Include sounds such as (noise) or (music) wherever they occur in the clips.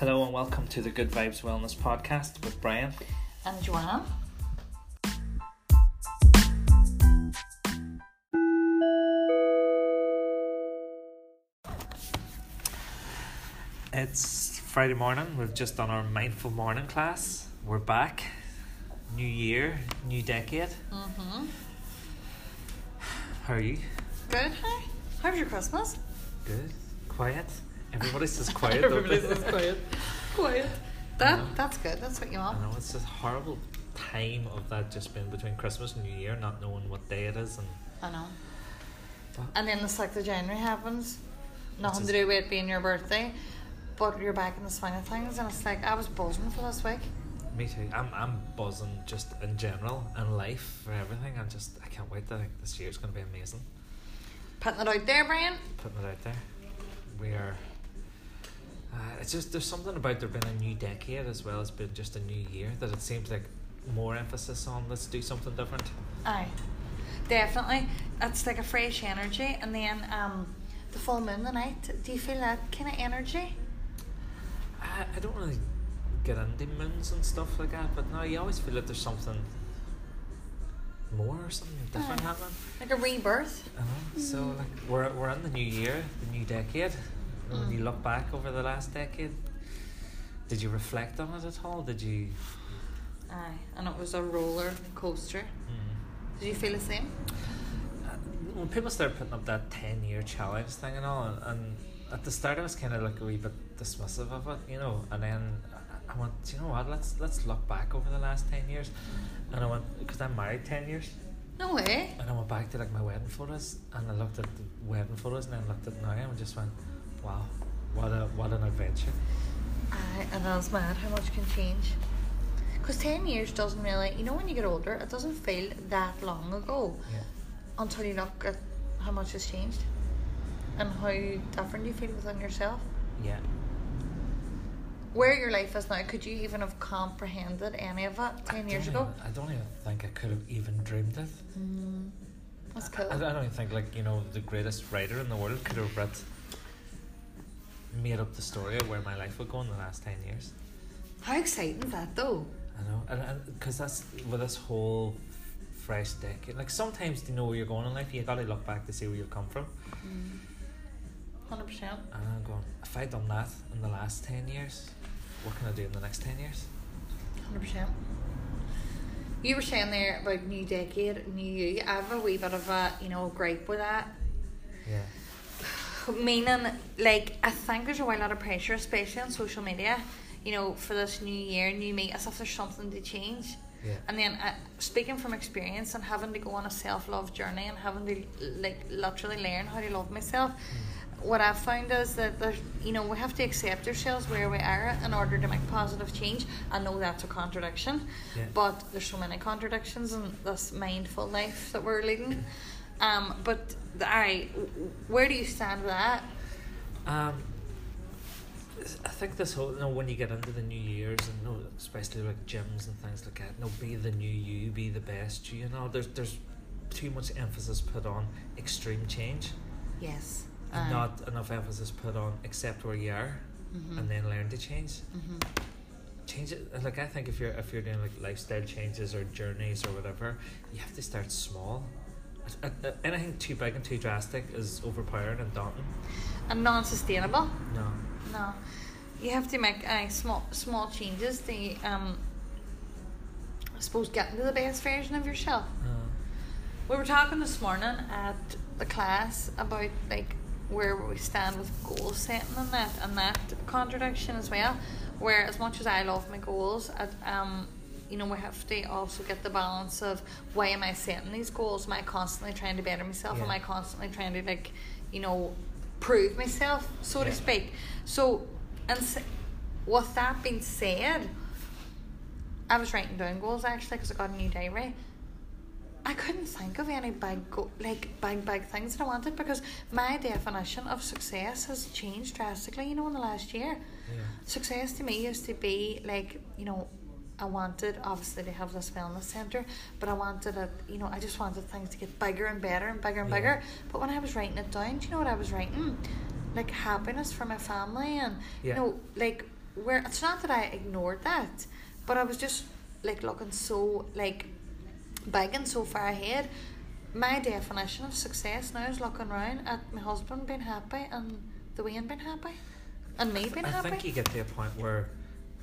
Hello and welcome to the Good Vibes Wellness Podcast with Brian. And Joanna. It's Friday morning. We've just done our mindful morning class. We're back. New year, new decade. Mm-hmm. How are you? Good. Hi. How was your Christmas? Good. Quiet. Everybody's just (laughs) quiet. Everybody's just quiet. Quiet. That that's good. That's what you want. I know it's a horrible time of that just been between Christmas and New Year, not knowing what day it is, and I know. But- And then the sixth of January happens. Nothing to do with it being your birthday. But you're back in the swing of things and it's like I was buzzing for this week. me too. I'm I'm buzzing just in general and life for everything. I'm just I can't wait. I think this year's going to be amazing. Putting it out there, Brian. putting it out there. We are. Uh, it's just there's something about there being a new decade as well as being just a new year that it seems like more emphasis on let's do something different. Aye. Definitely. That's like a fresh energy and then um the full moon the night. Do you feel that kind of energy? I, I don't really get into moons and stuff like that, but no, you always feel like there's something more or something different Aye. happening. Like a rebirth. I know. So like we're we're in the new year, the new decade. And When you Mm. look back over the last decade, did you reflect on it at all? Did you? Aye. And it was a roller coaster. Mm. Did you feel the same? Uh, when people start putting up that 10 year challenge thing and all, and, and at the start I was kind of like a wee bit dismissive of it, you know, and then I- I went, you know what, let's let's look back over the last 10 years. And I went, because I'm married 10 years, No way. and I went back to like my wedding photos, and I looked at the wedding photos, and then looked at now, and just went, wow, what a what an adventure. Aye, and I was mad how much can change. Because 10 years doesn't really, you know, when you get older, it doesn't feel that long ago Yeah. until you look at how much has changed and how different you feel within yourself. Yeah. Where your life is now, could you even have comprehended any of it 10 years ago? even- I don't even think I could have even dreamed it. Mm, that's cool. I, I don't even think like you know the greatest writer in the world could have read made up the story of where my life would go in the last ten years. How exciting is that though? I know, and because that's with this whole fresh decade. Like sometimes to know where you're going in life, you gotta look back to see where you've come from. Mm. 100%. And I'm going, if I done that in the last ten years, what can I do in the next ten years? Hundred percent. You were saying there about new decade, new you. I have a wee bit of a you know gripe with that. Yeah. Meaning, like, I think there's a whole lot of pressure, especially on social media. You know, for this new year, new me, as if there's something to change. Yeah. And then, uh, speaking from experience and having to go on a self love journey and having to like literally learn how to love myself, what I've found is that there's, you know, we have to accept ourselves where we are in order to make positive change. I know that's a contradiction, Yeah. but there's so many contradictions in this mindful life that we're leading. Um, but the, I, where do you stand with that? Um, I think this whole, you know, when you get into the New Year's and you know, especially like gyms and things like that, you know, be the new you, be the best you. You know, there's there's too much emphasis put on extreme change, Yes. and not enough emphasis put on accept where you are mm-hmm. and then learn to change. hmm Change it. Like I think if you're if you're doing like lifestyle changes or journeys or whatever, you have to start small. Uh, uh, Anything too big and too drastic is overpowering and daunting. And non-sustainable. No. No, you have to make uh, small small changes to um. I suppose get into the best version of yourself. No. We were talking this morning at the class about like where we stand with goal setting and that and that contradiction as well. Where as much as I love my goals, I, um, you know, we have to also get the balance of why am I setting these goals? Am I constantly trying to better myself? Am I constantly trying to like, you know, prove myself, so to speak? So, and s- with that being said, I was writing down goals actually because I got a new diary. I couldn't think of any big go- like big big things that I wanted because my definition of success has changed drastically. You know, in the last year, Yeah. success to me used to be like you know, I wanted obviously to have this wellness center, but I wanted it. You know, I just wanted things to get bigger and better and bigger and Yeah. bigger. But when I was writing it down, do you know what I was writing? Like happiness for my family and Yeah. you know, like where it's not that I ignored that, but I was just like looking so like big and so far ahead. My definition of success now is looking around at my husband being happy and the Wayne being happy, and me being I happy. I think you get to a point where,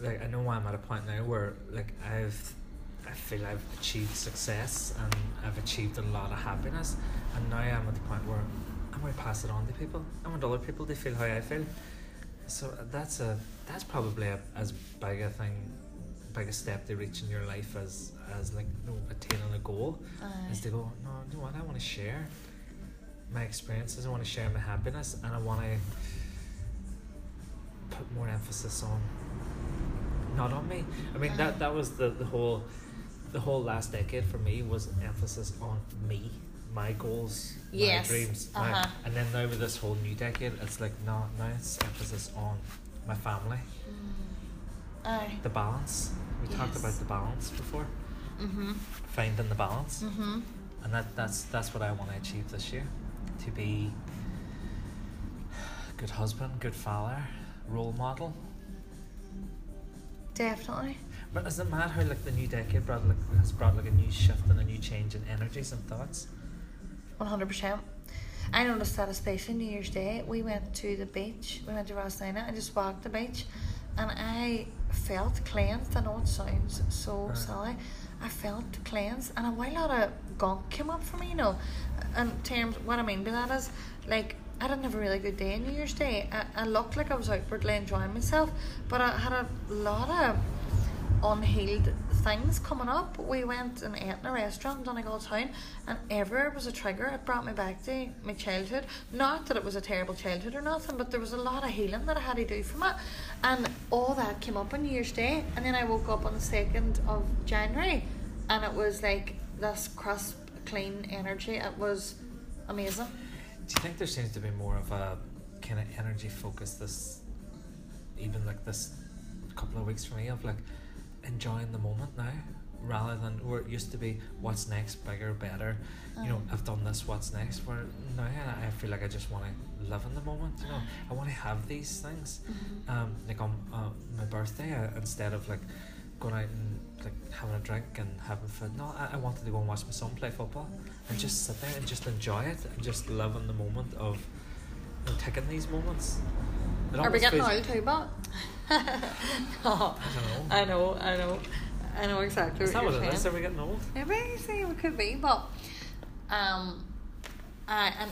like, I know why I'm at a point now where, like, I've, I feel I've achieved success and I've achieved a lot of happiness, and now I'm at the point where I'm going to pass it on to people. I want other people to feel how I feel. So uh, that's a that's probably a, as big a thing, big a step to reach in your life as as like you know, attaining a goal is Aye. to go. No, you know what? I want to share my experiences. I want to share my happiness, and I want to put more emphasis on not on me. I mean that that was the the whole the whole last decade for me was an emphasis on me, my goals, Yes, my dreams, my, uh-huh. and then now with this whole new decade, it's like no, now it's emphasis on my family, Mm. Aye. the balance. We talked about the balance before, Mhm. finding the balance. Mhm. and that that's that's what I want to achieve this year, to be a good husband, good father, role model. Definitely. But is it mad how like the new decade brought like has brought like a new shift and a new change in energies and thoughts? One hundred percent. I noticed that especially New Year's Day, we went to the beach. We went to Roslina and just walked the beach, and I felt cleansed. I know it sounds so Right. silly. I felt cleansed, and a while lot of gunk came up for me. You know, in terms what I mean by that is like I didn't have a really good day on New Year's Day. I, I looked like I was outwardly enjoying myself, but I had a lot of unhealed things coming up. We went and ate in a restaurant in Donegal Town, and everywhere was a trigger. It brought me back to my childhood. Not that it was a terrible childhood or nothing, but there was a lot of healing that I had to do from it. And all that came up on New Year's Day, and then I woke up on the 2nd of January, and it was like this crisp, clean energy. It was amazing. Do you think there seems to be more of a kind of energy focus this, even like this couple of weeks for me of like enjoying the moment now rather than where it used to be what's next, bigger, better. You know, Um, I've done this, what's next? Where now I feel like I just want to live in the moment. You know, I want to have these things. Mhm. Um, like on uh, my birthday, I, instead of like going out and like having a drink and having food, no, I, I wanted to go and watch my son play football and just sit there and just enjoy it and just live in the moment of you know, taking these moments. It Are we getting feels- old too, but? no, I know. I know, I know, I know exactly Is that what what it is? Are we getting old? Maybe you we could be, but um, I and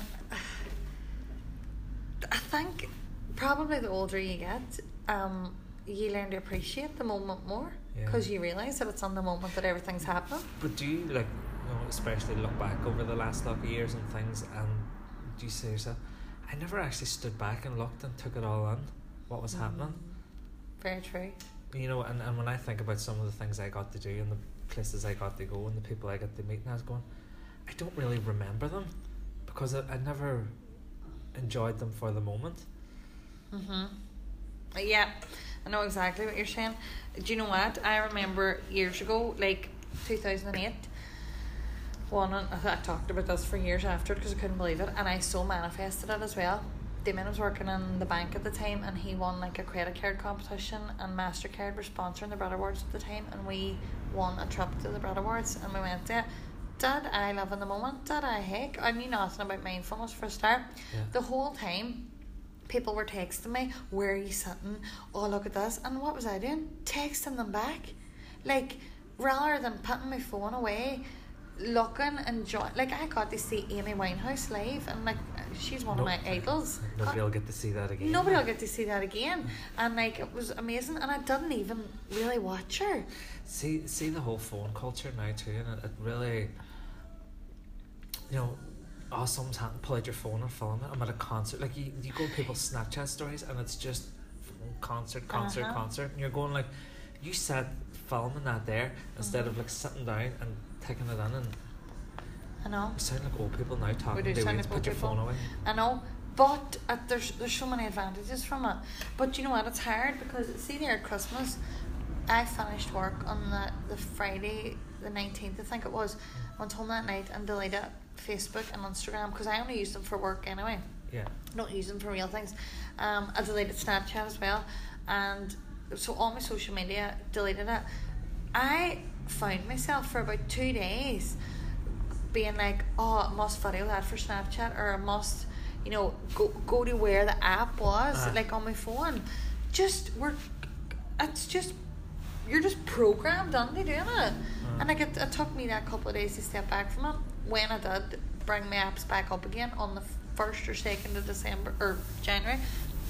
I think probably the older you get, um, you learn to appreciate the moment more Yeah. because you realize that it's on the moment that everything's happening. But do you like, you know, especially look back over the last lot of years and things, and do you say yourself, I never actually stood back and looked and took it all in, what was happening? Very true. You know, and, and when I think about some of the things I got to do and the places I got to go and the people I got to meet, and I was going, I don't really remember them because I, I never enjoyed them for the moment. Mhm. Yeah, I know exactly what you're saying. Do you know what? I remember years ago, like 2008. One, and I talked about this for years after because I couldn't believe it, and I so manifested it as well. Damien was working in the bank at the time, and he won like a credit card competition, and Mastercard were sponsoring the Brit Awards at the time, and we won a trip to the Brit Awards, and we went there. Did I live in the moment? Did I heck? I knew nothing about mindfulness for a start. Yeah. The whole time, people were texting me, Where are you sitting? Oh, look at this. And what was I doing? Texting them back. Like, rather than putting my phone away, looking, and enjoying. Like, I got to see Amy Winehouse live, and like, she's one No- of my idols. Nobody will get to see that again. Nobody will get to see that again. And like, it was amazing. And I didn't even really watch her. See, see the whole phone culture now too, and it, it really, you know, oh, someone's hand, pull out your phone and film it. I'm at a concert, like you, you go to people's Snapchat stories, and it's just concert, concert, Uh-huh. concert, and you're going like, you said filming that there instead of like sitting down and taking it in, and I know. you sound like old people now talking do to sound like Put old your people. phone away. I know, but uh, there's there's so many advantages from it. But you know what? It's hard because see there at Christmas, I finished work on the the Friday the nineteenth, I think it was. I went home that night and deleted Facebook and Instagram because I only use them for work anyway. Yeah. I don't use them for real things. Um, I deleted Snapchat as well, and so all my social media deleted it. I found myself for about two days being like, oh, I must video that for Snapchat or I must, you know, go go to where the app was, Ah. like on my phone. Just we're, it's just you're just programmed into doing it. And like it, it took me that couple of days to step back from it. When I did bring my apps back up again on the first or second of December or January,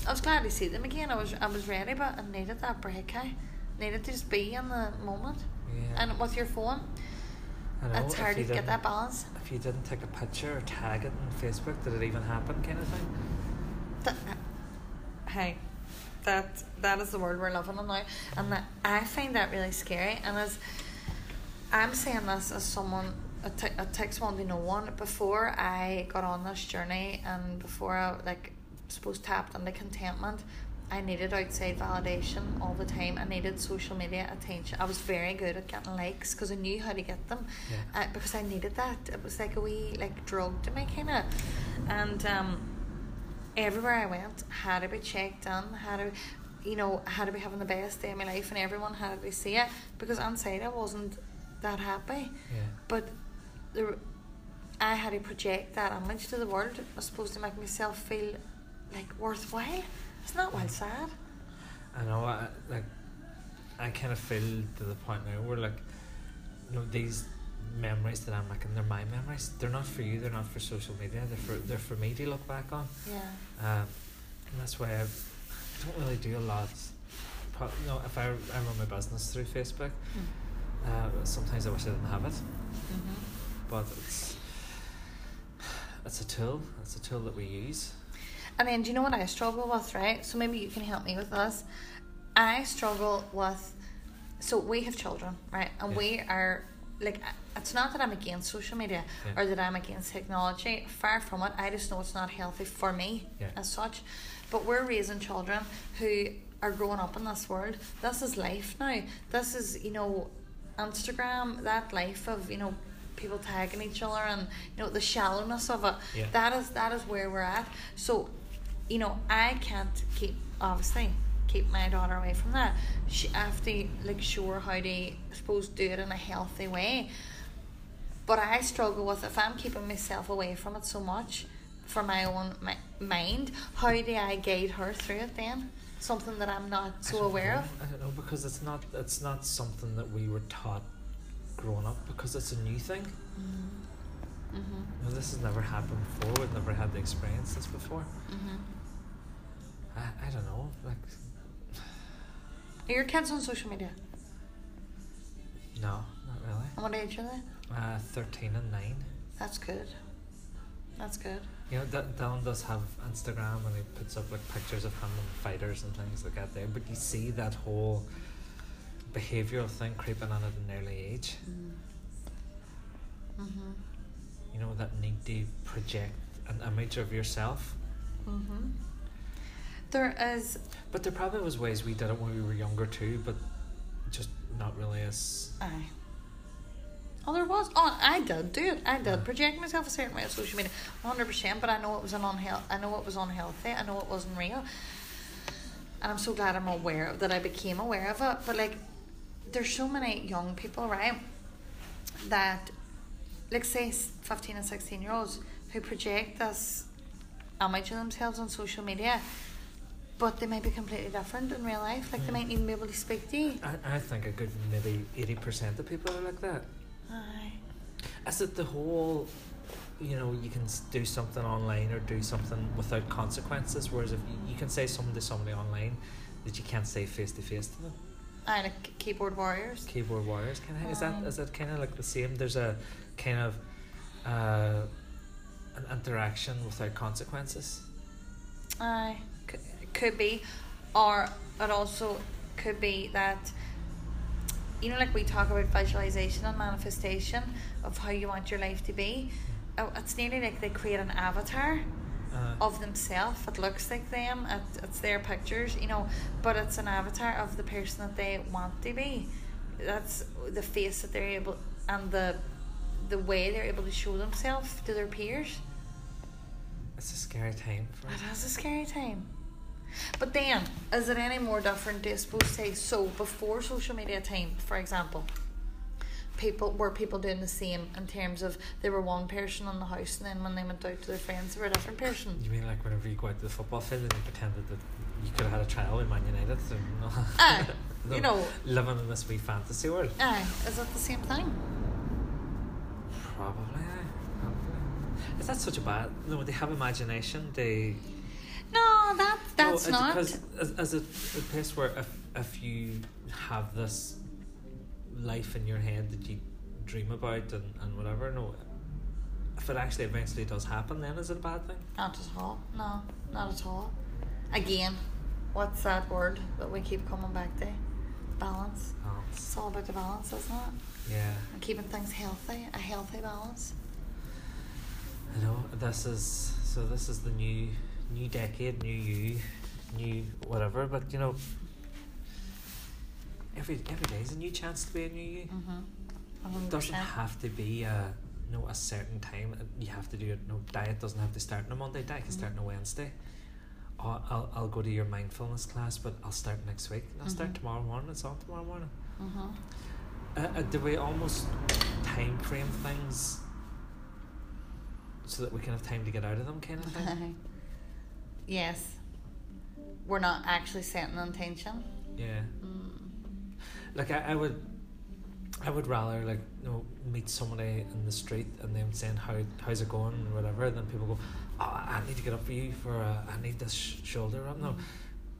I was glad to see them again. I was I was ready, but I needed that break. I needed to just be in the moment. Yeah. And with your phone, I it's hard to get that balance. If you didn't take a picture or tag it on Facebook, did it even happen, kind of thing? That, hey, that that is the world we're living in now, and that I find that really scary. And as I'm saying this as someone, it, t- it takes one to know one. Before I got on this journey, and before I like supposed tapped into contentment, I needed outside validation all the time. I needed social media attention. I was very good at getting likes because I knew how to get them, Yeah. uh, because I needed that. It was like a wee like drug to me, kind of, and um everywhere I went had to be checked in, had to, you know, had to be having the best day of my life, and everyone had to see it because inside I wasn't that happy, Yeah. but there, I had to project that image to the world. I was supposed to make myself feel like worthwhile. It's not well sad. I know, I, like, I kind of feel to the point now where, like, you know, these memories that I'm making, they're my memories. They're not for you. They're not for social media. They're for they're for me to look back on. Yeah. Um, and that's why I don't really do a lot. You know, if I, I run my business through Facebook, uh, sometimes I wish I didn't have it, Mm-hmm. But it's it's a tool. It's a tool that we use. And then, do you know what I struggle with, right? So maybe you can help me with this. I struggle with, so we have children, right? And Yeah. we are, like, it's not that I'm against social media Yeah. or that I'm against technology. Far from it. I just know it's not healthy for me Yeah. as such. But we're raising children who are growing up in this world. This is life now. This is, you know, Instagram, that life of, you know, people tagging each other and you know the shallowness of it. Yeah. that is that is where we're at. So you know i can't keep obviously keep my daughter away from that. She I have to like show her how to I suppose do it in a healthy way. But i struggle with if i'm keeping myself away from it so much for my own my mind how do i guide her through it then? Something that i'm not so aware know. of? I don't know because it's not it's not something that we were taught growing up because it's a new thing. mm-hmm. You know, this has never happened before. We've never had the experience this before. Mm-hmm. I, I don't know. Like are your kids on social media no, not really. and what age are they Uh, thirteen and nine. that's good that's good You know, D- Dylan does have Instagram and he puts up like pictures of him and fighters and things like that there. But you see that whole behavioural thing creeping on at an early age. mm-hmm. You know, that need to project an image of yourself. Mm-hmm. There is But there probably was ways we did it when we were younger too, but just not really as Aye. Oh, there was. Oh, I did do it. I did Yeah. project myself a certain way on social media, one hundred percent. But I know it was an unhealthy. I know it was unhealthy. I know it wasn't real. And I'm so glad I'm aware of that. I became aware of it. But like, there's so many young people, right? That, like, say, fifteen and sixteen year olds who project this image of themselves on social media, but they might be completely different in real life. Like, they Mm. might even be able to speak to you. I, I think a good maybe eighty percent of people are like that. Aye. Is it the whole, you know, you can do something online or do something without consequences, whereas if you, you can say something to somebody online that you can't say face to face to them. And like keyboard warriors. Keyboard warriors kind of is that is that kind of like the same? There's a kind of uh, an interaction without consequences. Aye, c- could be, or it also could be that you know, like we talk about visualization and manifestation of how you want your life to be. Oh, It's nearly like they create an avatar Uh, of themselves. It looks like them. It, it's their pictures, you know, but it's an avatar of the person that they want to be. That's the face that they're able and the the way they're able to show themselves to their peers. it's a scary time for It is a scary time. But then, is it any more different? I suppose say so before social media time, for example. People were people doing the same in terms of they were one person in the house, and then when they went out to their friends, they were a different person. You mean like whenever you go out to the football field and you pretended that you could have had a trial with Man United? So no, Aye, (laughs) no, you know. living in this wee fantasy world. Aye, is it the same thing? Probably. Probably. Is that such a bad? No, they have imagination. They No, that that's no, not. because as, as a, a place where if if you have this life in your head that you dream about and, and whatever, no. If it actually eventually does happen, then is it a bad thing? Not at all. No, not at all. Again, what's that word that we keep coming back to? Balance. Oh, It's all about the balance, isn't it? yeah. And keeping things healthy, a healthy balance. I know this is so. This is the new new decade, new you, new whatever. But you know, every every day is a new chance to be a new you. Mm-hmm. It doesn't have to be a no a certain time. You have to do it. No diet doesn't have to start on a Monday. Diet can start on a Wednesday. Or I'll I'll go to your mindfulness class, but I'll start next week. I'll start Mhm. tomorrow morning. It's on tomorrow morning. Mm-hmm. Uh, uh, do we almost time frame things so that we can have time to get out of them, kind of thing? (laughs) yes. We're not actually setting intention. yeah. Mm. Like I, I would, I would rather like you know meet somebody in the street and them saying how how's it going or whatever. Than people go, oh I need to get up for you for a, I need this sh- shoulder rub. No,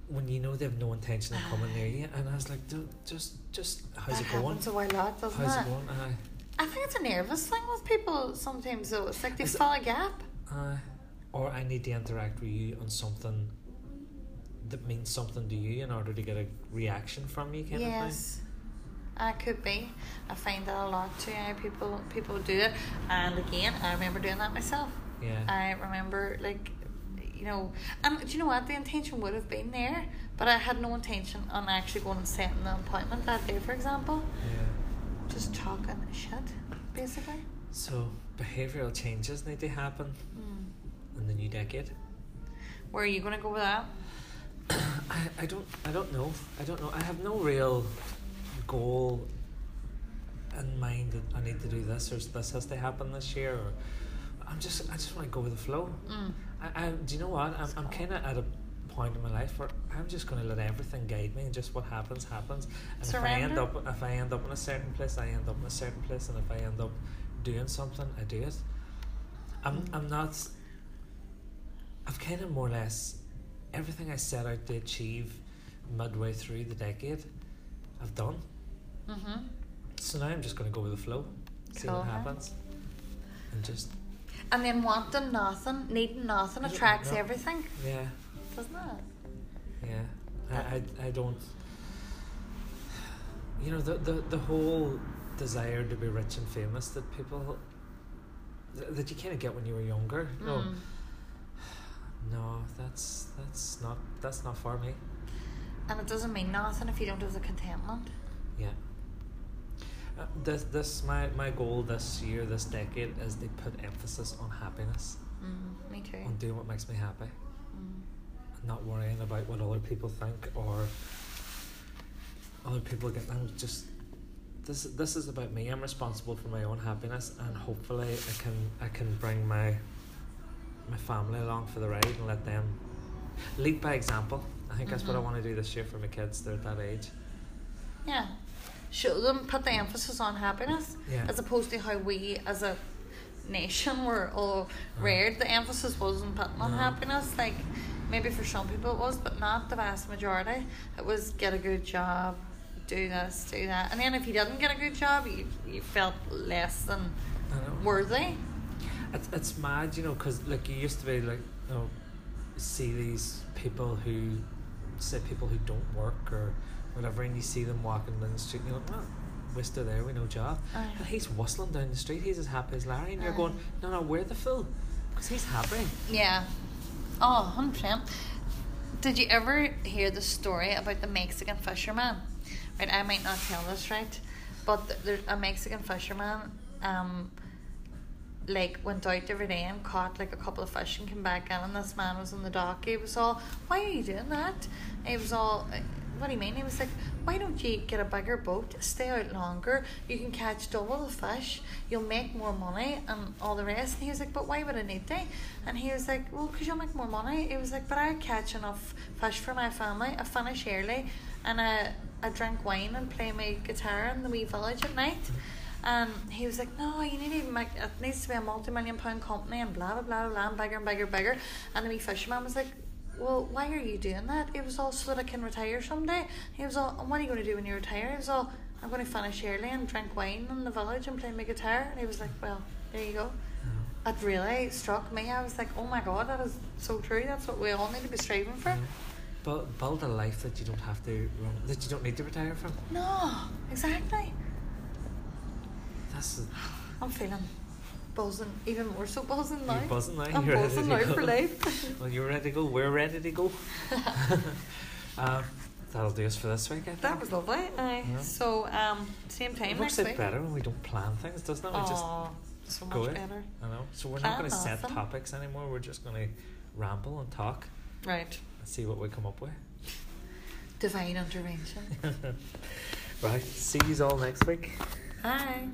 when you know they have no intention of coming near you, and I was like, "Dude, just just how's that it going? happens a while lot, doesn't How's it? it going? Aye. I think it's a nervous thing with people sometimes though. It's like they fill a gap. Uh, or I need to interact with you on something that means something to you in order to get a reaction from you, kind of thing? yes. I could be. I find that a lot too. People people do it, and again, I remember doing that myself. Yeah. I remember like, you know, and do you know what? The intention would have been there, but I had no intention on actually going and setting the appointment that day. For example, yeah. just talking shit, basically. So behavioural changes need to happen Mm. in the new decade. Where are you gonna go with that? I, I don't I don't know. I don't know. I have no real goal in mind that I need to do this or this has to happen this year or I'm just I just want to go with the flow. Mm. I, I do you know what? I'm I'm kinda at a point in my life where I'm just gonna let everything guide me and just what happens happens. And if I end up if I end up in a certain place I end up in a certain place and if I end up doing something I do it. I'm Mm. I'm not I've kind of more or less everything I set out to achieve midway through the decade, I've done. Mm-hmm. So now I'm just going to go with the flow, see what Cool. happens, and just And then wanting nothing, needing nothing attracts know. everything, yeah, doesn't it? yeah. I, I, I don't. You know the, the the whole desire to be rich and famous that people that you kind of get when you were younger. No, Mm. No, that's that's not that's not for me. And it doesn't mean nothing if you don't have the contentment. Yeah. Uh, this this my my goal this year this decade is to put emphasis on happiness Mm, me too. on doing what makes me happy Mm. not worrying about what other people think or other people get I'm just this this is about me I'm responsible for my own happiness and hopefully I can I can bring my my family along for the ride and let them lead by example I think that's what I Mhm. want to do this year for my kids they're at that age Yeah. Show them, put the emphasis on happiness yeah as opposed to how we as a nation were all Uh-huh. reared. The emphasis wasn't putting on No. happiness. Like maybe for some people it was, but not the vast majority. It was get a good job, do this, do that. And then if you didn't get a good job, you, you felt less than worthy. It's, it's mad, you know, because like you used to be like, you know, see these people who say people who don't work or whatever, and you see them walking down the street, and you're like, well, we're still there, we no job. Aye. And he's whistling down the street, he's as happy as Larry, and you're Aye. going, no, no, we're the fool, because he's happy. Yeah. Oh, 100%. Did you ever hear the story about the Mexican fisherman? Right, I might not tell this right, but there's a Mexican fisherman um, like went out every day and caught like a couple of fish and came back in and this man was in the dock. He was all, Why are you doing that? He was all uh, what do you mean? He was like, Why don't you get a bigger boat, stay out longer, you can catch double the fish, you'll make more money and all the rest. And he was like, But why would I need that And he was like, Well, because you'll make more money. He was like, But I catch enough fish for my family, I finish early and I, I drink wine and play my guitar in the wee village at night. And he was like, No, you need to make it needs to be a multi million pound company and blah blah blah blah and bigger and bigger, bigger. And the wee fisherman was like, Well, why are you doing that? It was all so that I can retire someday. He was all, And what are you gonna do when you retire? He was all, I'm gonna finish early and drink wine in the village and play my guitar and he was like, Well, there you go. It really struck me. I was like, Oh my god, that is so true. That's what we all need to be striving for. But build a life that you don't have to run, that you don't need to retire from. No, exactly. I'm feeling buzzing, even more so buzzing now. you're buzzing now. I'm you're ready buzzing to now go. for life. (laughs) well, you're ready to go. We're ready to go. um, (laughs) that'll do us for this week. I think. that was lovely. Aye. Yeah. So, um, same It time works next week. better when we don't plan things, doesn't it? We just Aw, so go much it. better. I know. So we're not going to set topics anymore. We're just going to ramble and talk Right. and see what we come up with. Divine intervention. (laughs) right. See you all next week. Hi.